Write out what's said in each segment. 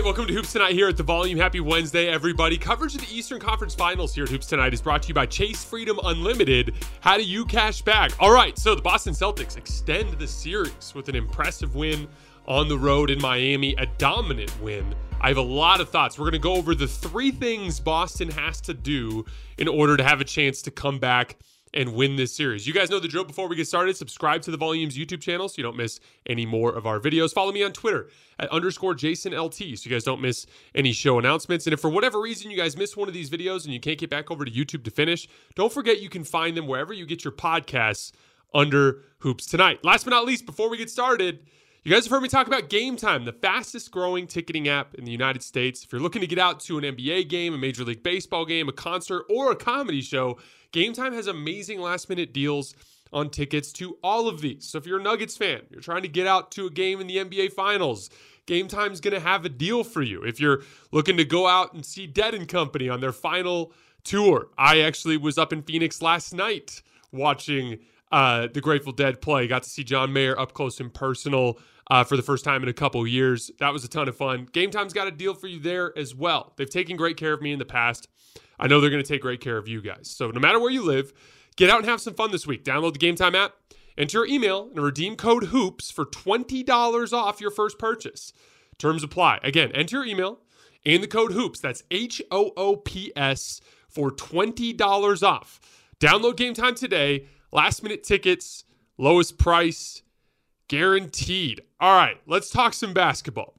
Right, welcome to Hoops Tonight here at the Volume. Happy Wednesday, everybody. Coverage of the Eastern Conference Finals here at Hoops Tonight is brought to you by Chase Freedom Unlimited. How do you cash back? All right, so the Boston Celtics extend the series with an impressive win on the road in Miami, a dominant win. I have a lot of thoughts. We're going to go over the three things Boston has to do in order to have a chance to come back and win this series. You guys know the drill before we get started. Subscribe to the Volumes YouTube channel so you don't miss any more of our videos. Follow me on Twitter at underscore Jason LT so you guys don't miss any show announcements. And if for whatever reason you guys miss one of these videos and you can't get back over to YouTube to finish, don't forget you can find them wherever you get your podcasts under Hoops Tonight. Last but not least, before we get started, you guys have heard me talk about Game Time, the fastest growing ticketing app in the United States. If you're looking to get out to an NBA game, a Major League Baseball game, a concert, or a comedy show, Game Time has amazing last minute deals on tickets to all of these. So if you're a Nuggets fan, you're trying to get out to a game in the NBA Finals, Game Time's going to have a deal for you. If you're looking to go out and see Dead and Company on their final tour, I actually was up in Phoenix last night watching uh, the Grateful Dead play. Got to see John Mayer up close and personal uh, for the first time in a couple years. That was a ton of fun. Game Time's got a deal for you there as well. They've taken great care of me in the past. I know they're going to take great care of you guys. So no matter where you live, get out and have some fun this week. Download the Game Time app, enter your email, and redeem code HOOPS for $20 off your first purchase. Terms apply. Again, enter your email and the code HOOPS. That's H O O P S for $20 off. Download Game Time today. Last minute tickets, lowest price, guaranteed. All right, let's talk some basketball.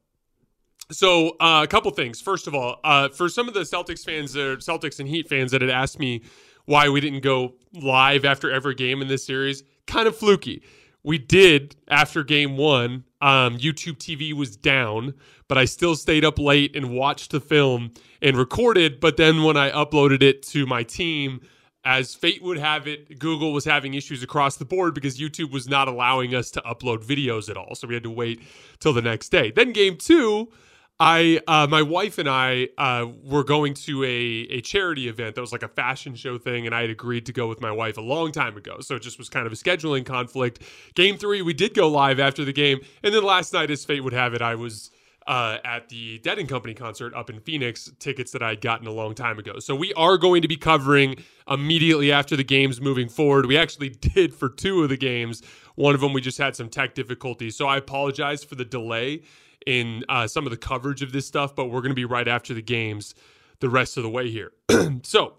So, uh, a couple things. First of all, uh, for some of the Celtics fans, or Celtics and Heat fans that had asked me why we didn't go live after every game in this series, kind of fluky. We did after game one. Um, YouTube TV was down, but I still stayed up late and watched the film and recorded. But then when I uploaded it to my team, as fate would have it, Google was having issues across the board because YouTube was not allowing us to upload videos at all. So we had to wait till the next day. Then game two, I, uh, my wife and I uh, were going to a, a charity event that was like a fashion show thing, and I had agreed to go with my wife a long time ago. So it just was kind of a scheduling conflict. Game three, we did go live after the game, and then last night, as fate would have it, I was uh, at the Dead and Company concert up in Phoenix, tickets that I had gotten a long time ago. So we are going to be covering immediately after the games moving forward. We actually did for two of the games. One of them we just had some tech difficulties. So I apologize for the delay in uh, some of the coverage of this stuff, but we're going to be right after the games the rest of the way here. so,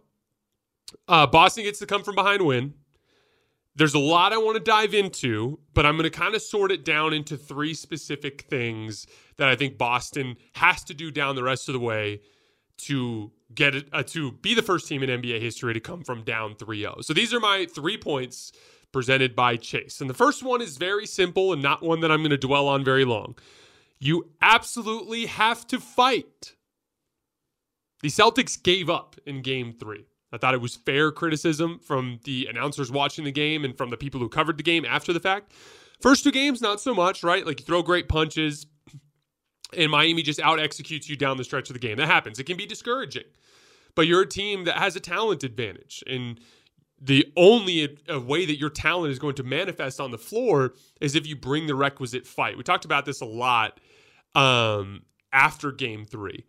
uh, Boston gets to come from behind win. There's a lot I want to dive into, but I'm going to kind of sort it down into three specific things that I think Boston has to do down the rest of the way to get it uh, to be the first team in NBA history to come from down 3-0. So these are my three points presented by Chase. And the first one is very simple and not one that I'm going to dwell on very long. You absolutely have to fight The Celtics gave up in game three. I thought it was fair criticism from the announcers watching the game and from the people who covered the game after the fact. First two games, not so much, right? Like you throw great punches, and Miami just out executes you down the stretch of the game. That happens. It can be discouraging, but you're a team that has a talent advantage. And the only a, way that your talent is going to manifest on the floor is if you bring the requisite fight. We talked about this a lot um, after game three.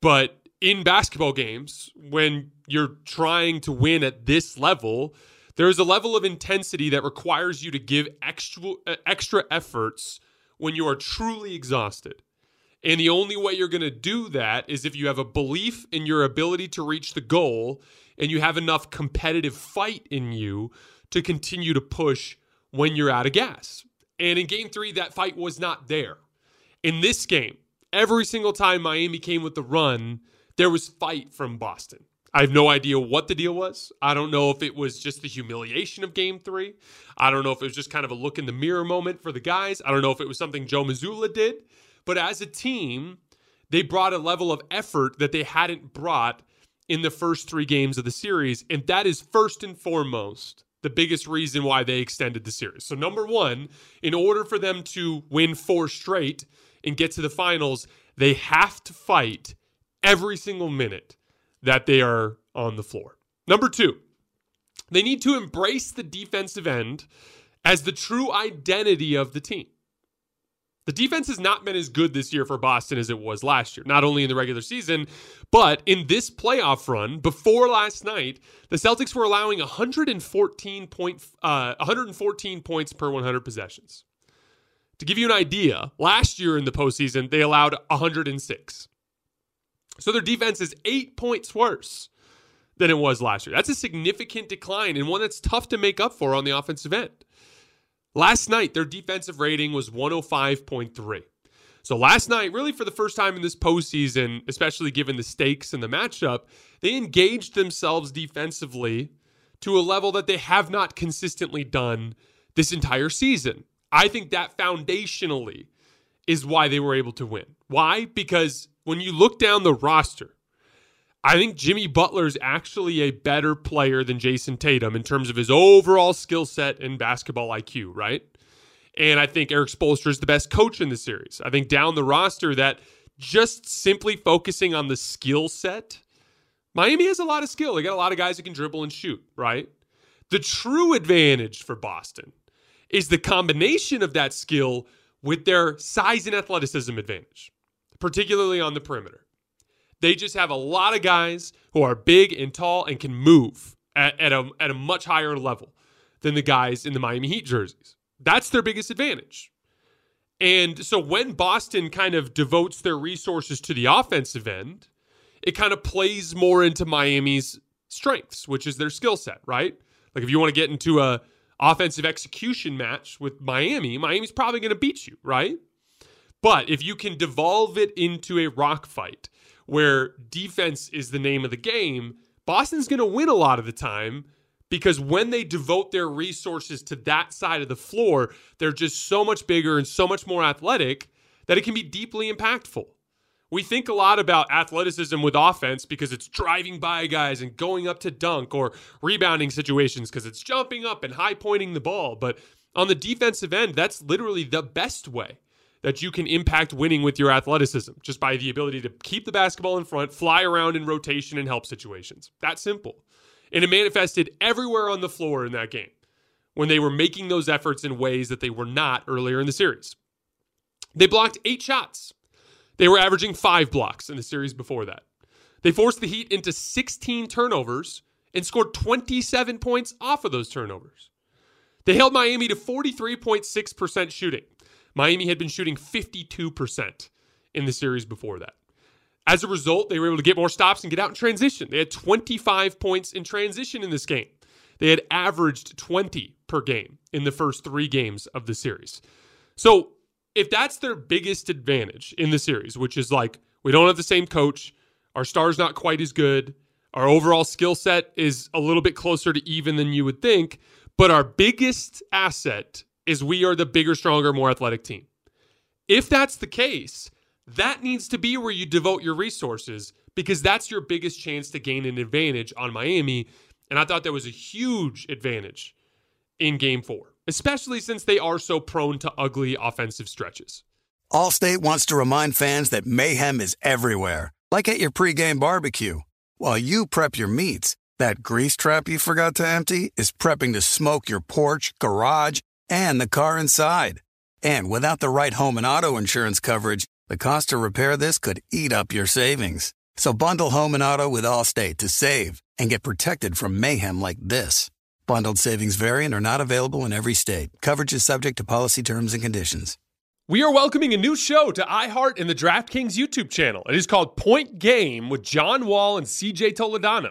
But in basketball games, when you're trying to win at this level, there's a level of intensity that requires you to give extra uh, extra efforts when you are truly exhausted. And the only way you're going to do that is if you have a belief in your ability to reach the goal and you have enough competitive fight in you to continue to push when you're out of gas. And in game 3 that fight was not there. In this game, every single time Miami came with the run, there was fight from Boston. I have no idea what the deal was. I don't know if it was just the humiliation of game three. I don't know if it was just kind of a look in the mirror moment for the guys. I don't know if it was something Joe Mazzulla did. But as a team, they brought a level of effort that they hadn't brought in the first three games of the series. And that is first and foremost the biggest reason why they extended the series. So, number one, in order for them to win four straight and get to the finals, they have to fight every single minute that they are on the floor. Number two, they need to embrace the defensive end as the true identity of the team. The defense has not been as good this year for Boston as it was last year, not only in the regular season, but in this playoff run before last night, the Celtics were allowing 114, point, uh, 114 points per 100 possessions. To give you an idea, last year in the postseason, they allowed 106. So their defense is eight points worse than it was last year. That's a significant decline and one that's tough to make up for on the offensive end. Last night, their defensive rating was 105.3. So last night, really for the first time in this postseason, especially given the stakes and the matchup, they engaged themselves defensively to a level that they have not consistently done this entire season. I think that foundationally is why they were able to win. Why? Because when you look down the roster, I think Jimmy Butler is actually a better player than Jayson Tatum in terms of his overall skill set and basketball IQ, right? And I think Erik Spoelstra is the best coach in the series. I think down the roster that just simply focusing on the skill set, Miami has a lot of skill. They got a lot of guys who can dribble and shoot, right? The true advantage for Boston is the combination of that skill with their size and athleticism advantage particularly on the perimeter. They just have a lot of guys who are big and tall and can move at, at, a, at a much higher level than the guys in the Miami Heat jerseys. That's their biggest advantage. And so when Boston kind of devotes their resources to the offensive end, it kind of plays more into Miami's strengths, which is their skill set, right? Like if you want to get into a offensive execution match with Miami, Miami's probably going to beat you, right? But if you can devolve it into a rock fight where defense is the name of the game, Boston's going to win a lot of the time because when they devote their resources to that side of the floor, they're just so much bigger and so much more athletic that it can be deeply impactful. We think a lot about athleticism with offense because it's driving by guys and going up to dunk or rebounding situations because it's jumping up and high pointing the ball. But on the defensive end, that's literally the best way that you can impact winning with your athleticism just by the ability to keep the basketball in front, fly around in rotation, and help situations. That simple. And it manifested everywhere on the floor in that game when they were making those efforts in ways that they were not earlier in the series. They blocked eight shots. They were averaging five blocks in the series before that. They forced the Heat into 16 turnovers and scored 27 points off of those turnovers. They held Miami to 43.6% shooting. Miami had been shooting 52% in the series before that. As a result, they were able to get more stops and get out in transition. They had 25 points in transition in this game. They had averaged 20 per game in the first three games of the series. So, if that's their biggest advantage in the series, which is like we don't have the same coach, our star's not quite as good, our overall skill set is a little bit closer to even than you would think, but our biggest asset is we are the bigger, stronger, more athletic team. If that's the case, that needs to be where you devote your resources because that's your biggest chance to gain an advantage on Miami. And I thought that was a huge advantage in game four, especially since they are so prone to ugly offensive stretches. Allstate wants to remind fans that mayhem is everywhere, like at your pregame barbecue. While you prep your meats, that grease trap you forgot to empty is prepping to smoke your porch, garage, and the car inside. And without the right home and auto insurance coverage, the cost to repair this could eat up your savings. So bundle home and auto with Allstate to save and get protected from mayhem like this. Bundled savings vary and are not available in every state. Coverage is subject to policy terms and conditions. We are welcoming a new show to iHeart and the DraftKings YouTube channel. It is called Point Game with John Wall and CJ Toledano.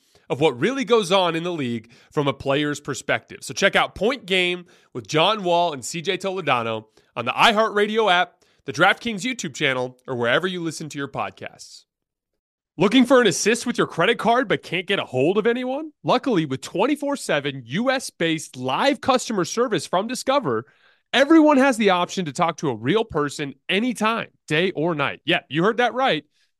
of what really goes on in the league from a player's perspective. So check out Point Game with John Wall and CJ Toledano on the iHeartRadio app, the DraftKings YouTube channel, or wherever you listen to your podcasts. Looking for an assist with your credit card but can't get a hold of anyone? Luckily, with 24 7 US based live customer service from Discover, everyone has the option to talk to a real person anytime, day or night. Yeah, you heard that right.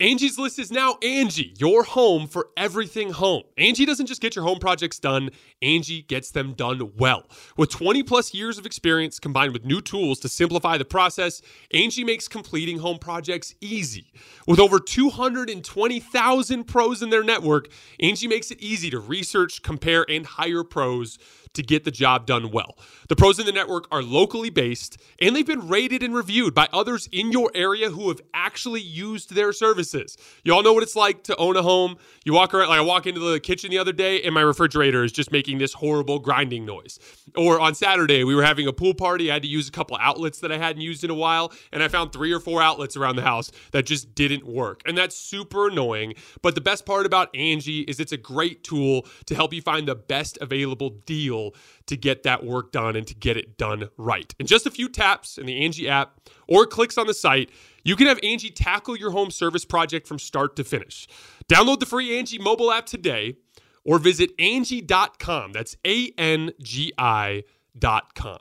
Angie's List is now Angie, your home for everything home. Angie doesn't just get your home projects done, Angie gets them done well. With 20 plus years of experience combined with new tools to simplify the process, Angie makes completing home projects easy. With over 220,000 pros in their network, Angie makes it easy to research, compare, and hire pros to get the job done well. The pros in the network are locally based and they've been rated and reviewed by others in your area who have actually used their services. You all know what it's like to own a home. You walk around, like I walk into the kitchen the other day and my refrigerator is just making this horrible grinding noise. Or on Saturday, we were having a pool party. I had to use a couple outlets that I hadn't used in a while and I found three or four outlets around the house that just didn't work. And that's super annoying. But the best part about Angie is it's a great tool to help you find the best available deal to get that work done and to get it done right. In just a few taps in the Angie app or clicks on the site, you can have Angie tackle your home service project from start to finish. Download the free Angie mobile app today or visit Angie.com. That's A N G I.com.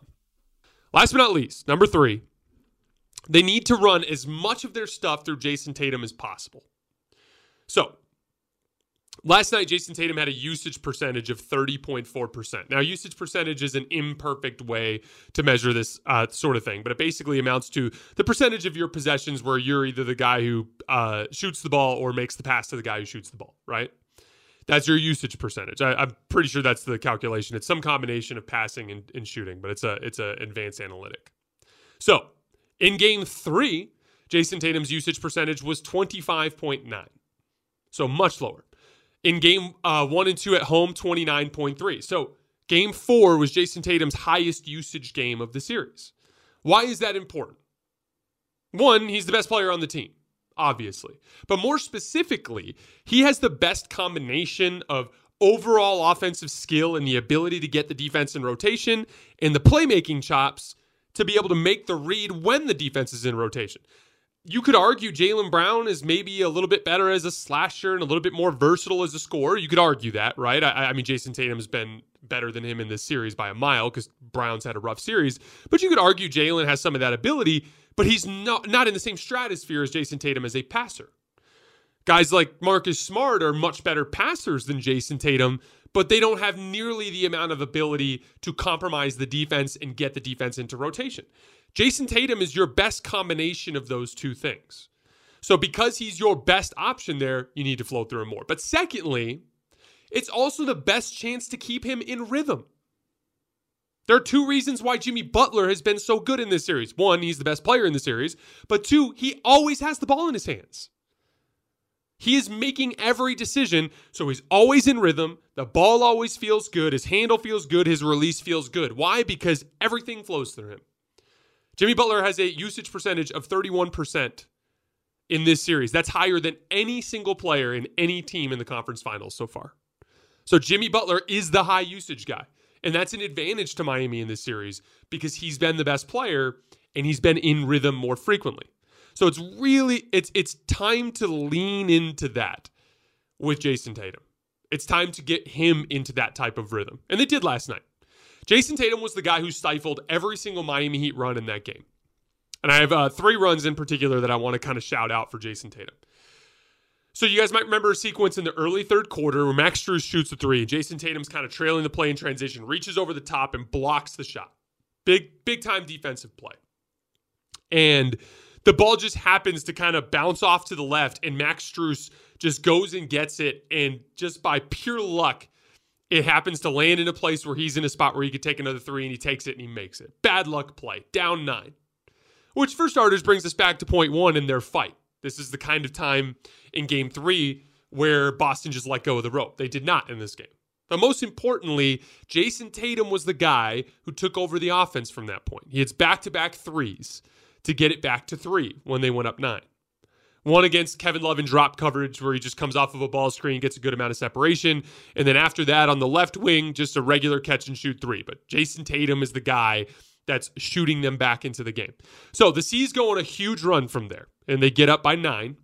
Last but not least, number three, they need to run as much of their stuff through Jayson Tatum as possible. So, Last night, Jayson Tatum had a usage percentage of 30.4%. Now, usage percentage is an imperfect way to measure this uh, sort of thing, but it basically amounts to the percentage of your possessions where you're either the guy who uh, shoots the ball or makes the pass to the guy who shoots the ball, right? That's your usage percentage. I, am pretty sure that's the calculation. It's some combination of passing and, and shooting, but it's a it's an advanced analytic. So, in game three, Jayson Tatum's usage percentage was 25.9, so much lower. In game uh, one and two at home, 29.3. So game four was Jayson Tatum's highest usage game of the series. Why is that important? One, he's the best player on the team, obviously. But more specifically, he has the best combination of overall offensive skill and the ability to get the defense in rotation and the playmaking chops to be able to make the read when the defense is in rotation you could argue Jaylen Brown is maybe a little bit better as a slasher and a little bit more versatile as a scorer. You could argue that, right? I, I mean, Jayson Tatum's been better than him in this series by a mile because Brown's had a rough series. But you could argue Jaylen has some of that ability, but he's not not in the same stratosphere as Jayson Tatum as a passer. Guys like Marcus Smart are much better passers than Jayson Tatum, but they don't have nearly the amount of ability to compromise the defense and get the defense into rotation. Jayson Tatum is your best combination of those two things. So because he's your best option there, you need to flow through him more. But secondly, it's also the best chance to keep him in rhythm. There are two reasons why Jimmy Butler has been so good in this series. One, he's the best player in the series, but two, he always has the ball in his hands. He is making every decision, so he's always in rhythm. The ball always feels good. His handle feels good. His release feels good. Why? Because everything flows through him. Jimmy Butler has a usage percentage of 31% in this series. That's higher than any single player in any team in the conference finals so far. So Jimmy Butler is the high usage guy. And that's an advantage to Miami in this series because he's been the best player and he's been in rhythm more frequently. So it's really it's it's time to lean into that with Jayson Tatum. It's time to get him into that type of rhythm. And they did last night. Jayson Tatum was the guy who stifled every single Miami Heat run in that game. And I have uh, three runs in particular that I want to kind of shout out for Jayson Tatum. So you guys might remember a sequence in the early third quarter where Max Strus shoots a three. Jayson Tatum's kind of trailing the play in transition, reaches over the top and blocks the shot. Big, big time defensive play. And the ball just happens to kind of bounce off to the left, and Max Strus just goes and gets it. And just by pure luck, it happens to land in a place where he's in a spot where he could take another three, and he takes it and he makes it. Bad luck play, down nine. Which, for starters, brings us back to point one in their fight. This is the kind of time in game three where Boston just let go of the rope. They did not in this game. But most importantly, Jayson Tatum was the guy who took over the offense from that point. He hits back to back threes to get it back to three when they went up nine. One against Kevin Love in drop coverage, where he just comes off of a ball screen, gets a good amount of separation. And then after that, on the left wing, just a regular catch and shoot three. But Jayson Tatum is the guy that's shooting them back into the game. So the C's go on a huge run from there, and they get up by nine.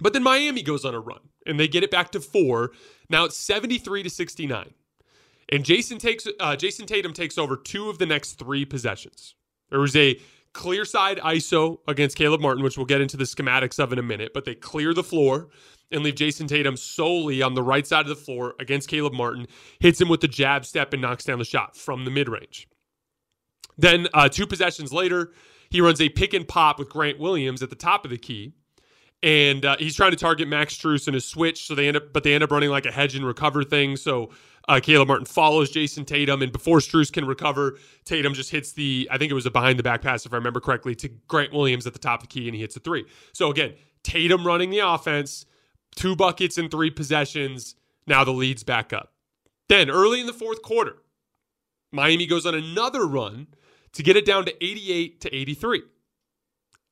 But then Miami goes on a run, and they get it back to four. Now it's 73 to 69. And Jayson takes uh, Jayson Tatum takes over two of the next three possessions. There was a clear side ISO against Caleb Martin, which we'll get into the schematics of in a minute, but they clear the floor and leave Jayson Tatum solely on the right side of the floor against Caleb Martin, hits him with the jab step and knocks down the shot from the mid range. Then, uh, two possessions later, he runs a pick and pop with Grant Williams at the top of the key. And uh, he's trying to target Max Strus in a switch, so they end up, but they end up running like a hedge and recover thing. So uh, Caleb Martin follows Jayson Tatum, and before Strus can recover, Tatum just hits the, I think it was a behind the back pass, if I remember correctly, to Grant Williams at the top of the key, and he hits a three. So again, Tatum running the offense, two buckets in three possessions. Now the lead's back up. Then early in the fourth quarter, Miami goes on another run to get it down to 88 to 83.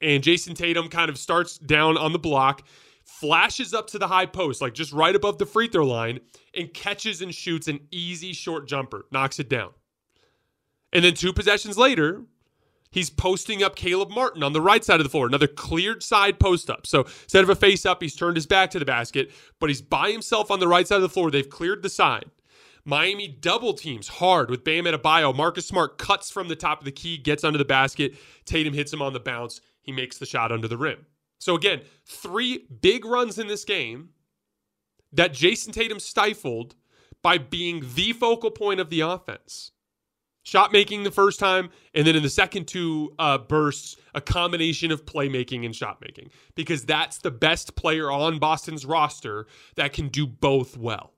And Jayson Tatum kind of starts down on the block flashes up to the high post, like just right above the free throw line, and catches and shoots an easy short jumper, knocks it down. And then two possessions later, he's posting up Caleb Martin on the right side of the floor, another cleared side post up. So instead of a face up, he's turned his back to the basket, but he's by himself on the right side of the floor. They've cleared the side. Miami double teams hard with Bam Adebayo. Marcus Smart cuts from the top of the key, gets under the basket. Tatum hits him on the bounce. He makes the shot under the rim. So again, three big runs in this game that Jayson Tatum stifled by being the focal point of the offense. Shot making the first time, and then in the second two uh, bursts, a combination of playmaking and shot making, because that's the best player on Boston's roster that can do both well.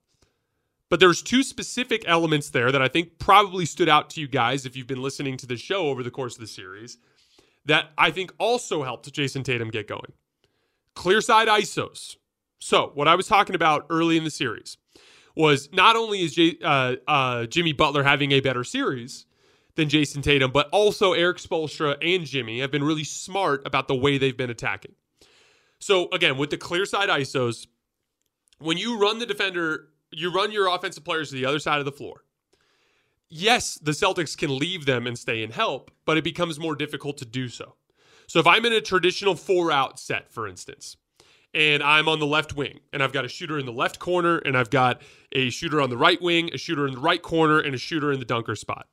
But there's two specific elements there that I think probably stood out to you guys if you've been listening to the show over the course of the series that I think also helped Jayson Tatum get going. Clear side ISOs. So, what I was talking about early in the series was not only is J- uh, uh, Jimmy Butler having a better series than Jayson Tatum, but also Erik Spoelstra and Jimmy have been really smart about the way they've been attacking. So, again, with the clear side ISOs, when you run the defender, you run your offensive players to the other side of the floor yes, the Celtics can leave them and stay and help, but it becomes more difficult to do so. So if I'm in a traditional four out set, for instance, and I'm on the left wing, and I've got a shooter in the left corner, and I've got a shooter on the right wing, a shooter in the right corner, and a shooter in the dunker spot.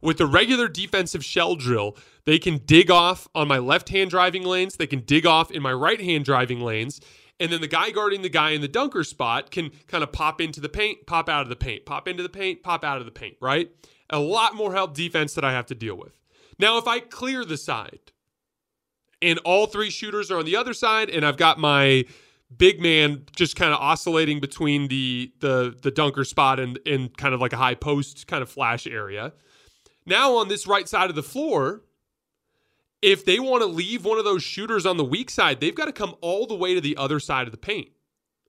With the regular defensive shell drill, they can dig off on my left hand driving lanes, they can dig off in my right hand driving lanes, and then the guy guarding the guy in the dunker spot can kind of pop into the paint, pop out of the paint, pop into the paint, pop out of the paint, right? A lot more help defense that I have to deal with. Now, if I clear the side and all three shooters are on the other side, and I've got my big man just kind of oscillating between the the the dunker spot and and kind of like a high post kind of flash area. Now on this right side of the floor, if they want to leave one of those shooters on the weak side, they've got to come all the way to the other side of the paint.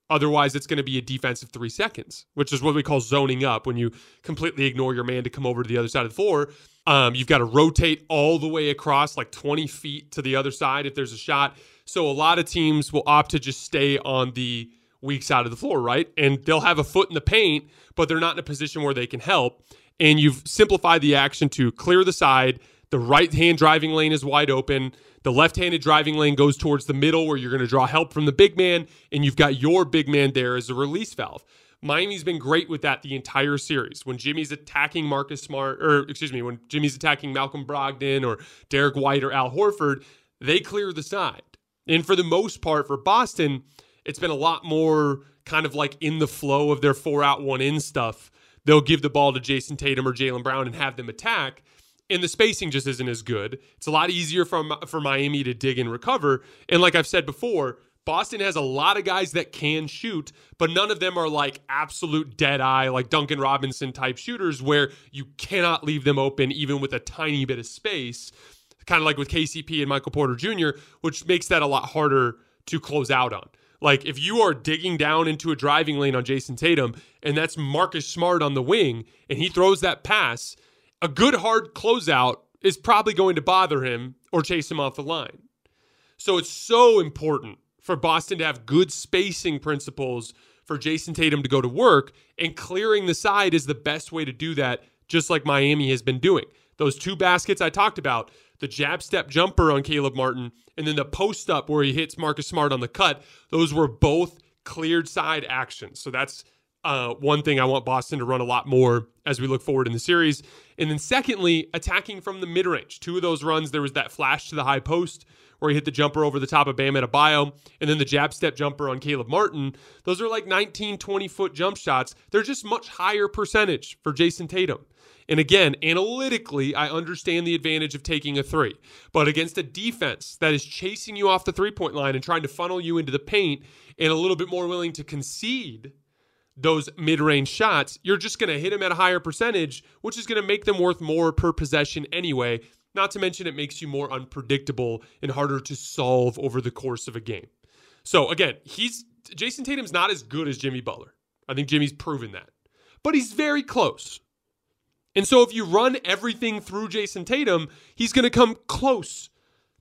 Otherwise, it's going to be a defensive three seconds, which is what we call zoning up when you completely ignore your man to come over to the other side of the floor. Um, you've got to rotate all the way across like 20 feet to the other side if there's a shot. So a lot of teams will opt to just stay on the weak side of the floor, right? And they'll have a foot in the paint, but they're not in a position where they can help. And you've simplified the action to clear the side. The right hand driving lane is wide open. The left handed driving lane goes towards the middle where you're going to draw help from the big man. And you've got your big man there as a release valve. Miami's been great with that the entire series. When Jimmy's attacking Marcus Smart, or excuse me, when Jimmy's attacking Malcolm Brogdon or Derrick White or Al Horford, they clear the side. And for the most part, for Boston, it's been a lot more kind of like in the flow of their four out, one in stuff. They'll give the ball to Jayson Tatum or Jaylen Brown and have them attack. And the spacing just isn't as good. It's a lot easier for, for Miami to dig and recover. And like I've said before, Boston has a lot of guys that can shoot, but none of them are like absolute dead eye, like Duncan Robinson type shooters where you cannot leave them open even with a tiny bit of space, kind of like with KCP and Michael Porter Jr., which makes that a lot harder to close out on. Like if you are digging down into a driving lane on Jayson Tatum and that's Marcus Smart on the wing and he throws that pass, a good hard closeout is probably going to bother him or chase him off the line. So it's so important for Boston to have good spacing principles for Jayson Tatum to go to work, and clearing the side is the best way to do that, just like Miami has been doing. Those two baskets I talked about, the jab step jumper on Caleb Martin, and then the post up where he hits Marcus Smart on the cut, those were both cleared side actions. So that's uh, one thing I want Boston to run a lot more as we look forward in the series. And then, secondly, attacking from the mid range. Two of those runs, there was that flash to the high post where he hit the jumper over the top of Bam Adebayo, and then the jab step jumper on Caleb Martin. Those are like 19, 20 foot jump shots. They're just much higher percentage for Jayson Tatum. And again, analytically, I understand the advantage of taking a three. But against a defense that is chasing you off the three point line and trying to funnel you into the paint and a little bit more willing to concede those mid range shots, you're just going to hit them at a higher percentage, which is going to make them worth more per possession anyway. Not to mention, it makes you more unpredictable and harder to solve over the course of a game. So again, he's Jayson Tatum's not as good as Jimmy Butler. I think Jimmy's proven that, but he's very close. And so if you run everything through Jayson Tatum, he's going to come close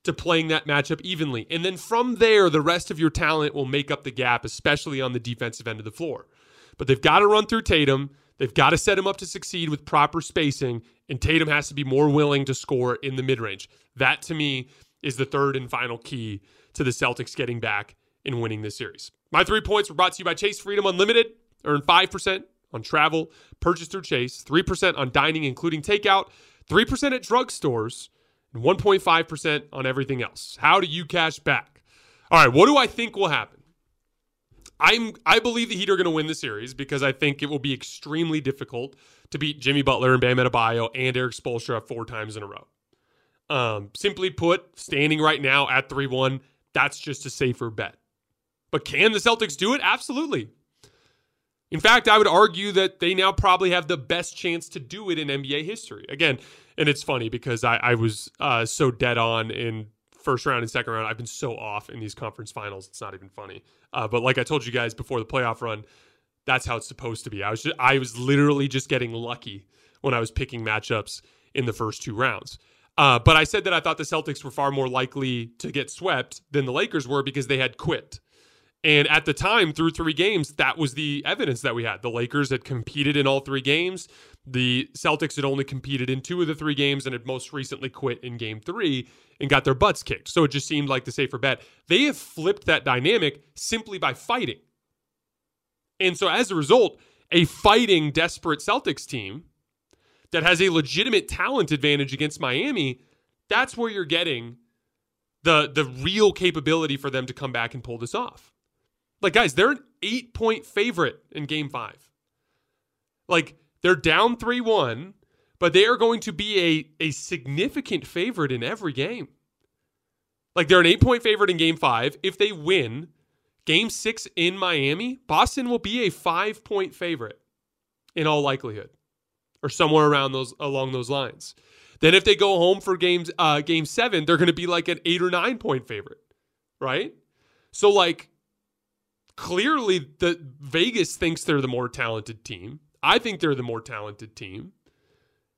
to playing that matchup evenly. And then from there, the rest of your talent will make up the gap, especially on the defensive end of the floor. But they've got to run through Tatum. They've got to set him up to succeed with proper spacing, and Tatum has to be more willing to score in the mid range. That to me is the third and final key to the Celtics getting back and winning this series. My three points were brought to you by Chase Freedom Unlimited. Earn 5% on travel, purchase through Chase, 3% on dining, including takeout, 3% at drugstores, and 1.5% on everything else. How do you cash back? All right, what do I think will happen? I'm I believe the Heat are going to win the series because I think it will be extremely difficult to beat Jimmy Butler and Bam Adebayo and Erik Spoelstra four times in a row. Um, simply put, standing right now at three one, that's just a safer bet. But can the Celtics do it? Absolutely. In fact, I would argue that they now probably have the best chance to do it in NBA history. Again, and it's funny because I, I was uh, so dead on in first round and second round. I've been so off in these conference finals. It's not even funny. Uh, but like I told you guys before the playoff run, that's how it's supposed to be. I was just, I was literally just getting lucky when I was picking matchups in the first two rounds. Uh, but I said that I thought the Celtics were far more likely to get swept than the Lakers were because they had quit. And at the time, through three games, that was the evidence that we had. The Lakers had competed in all three games. The Celtics had only competed in two of the three games and had most recently quit in game three and got their butts kicked. So it just seemed like the safer bet. They have flipped that dynamic simply by fighting. And so as a result, a fighting, desperate Celtics team that has a legitimate talent advantage against Miami, that's where you're getting the the real capability for them to come back and pull this off. Like guys, they're an 8-point favorite in game 5. Like they're down 3-1, but they are going to be a, a significant favorite in every game. Like they're an eight point favorite in game five. If they win game six in Miami, Boston will be a five point favorite in all likelihood, or somewhere around those along those lines. Then if they go home for games uh, game seven, they're going to be like an eight or nine point favorite, right? So like clearly the Vegas thinks they're the more talented team. I think they're the more talented team.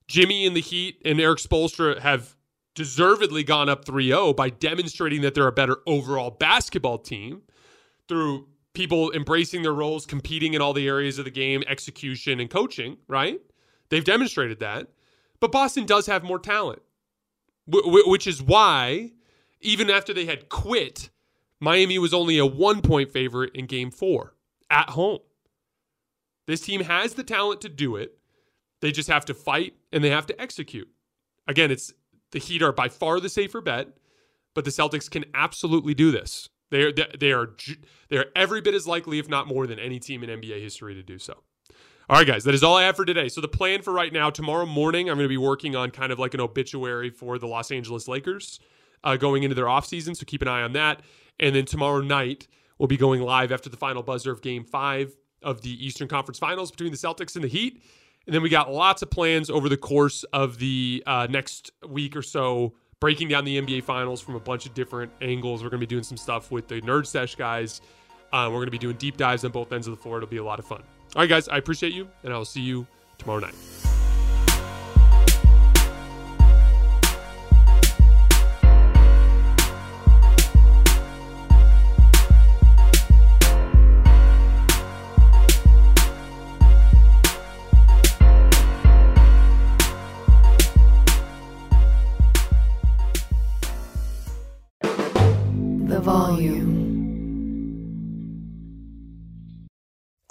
Jimmy and the Heat and Erik Spoelstra have deservedly gone up 3-0 by demonstrating that they're a better overall basketball team through people embracing their roles, competing in all the areas of the game, execution and coaching, right? They've demonstrated that. But Boston does have more talent, which is why even after they had quit, Miami was only a one point favorite in game four at home. This team has the talent to do it. They just have to fight and they have to execute. Again, it's the Heat are by far the safer bet, but the Celtics can absolutely do this. They are they are they are every bit as likely, if not more, than any team in NBA history to do so. All right, guys, that is all I have for today. So the plan for right now, tomorrow morning, I'm going to be working on kind of like an obituary for the Los Angeles Lakers uh, going into their offseason. So keep an eye on that. And then tomorrow night, we'll be going live after the final buzzer of game five of the Eastern Conference Finals between the Celtics and the Heat. And then we got lots of plans over the course of the uh, next week or so, breaking down the NBA Finals from a bunch of different angles. We're going to be doing some stuff with the Nerd Sesh guys. Uh, we're going to be doing deep dives on both ends of the floor. It'll be a lot of fun. All right, guys, I appreciate you, and I'll see you tomorrow night.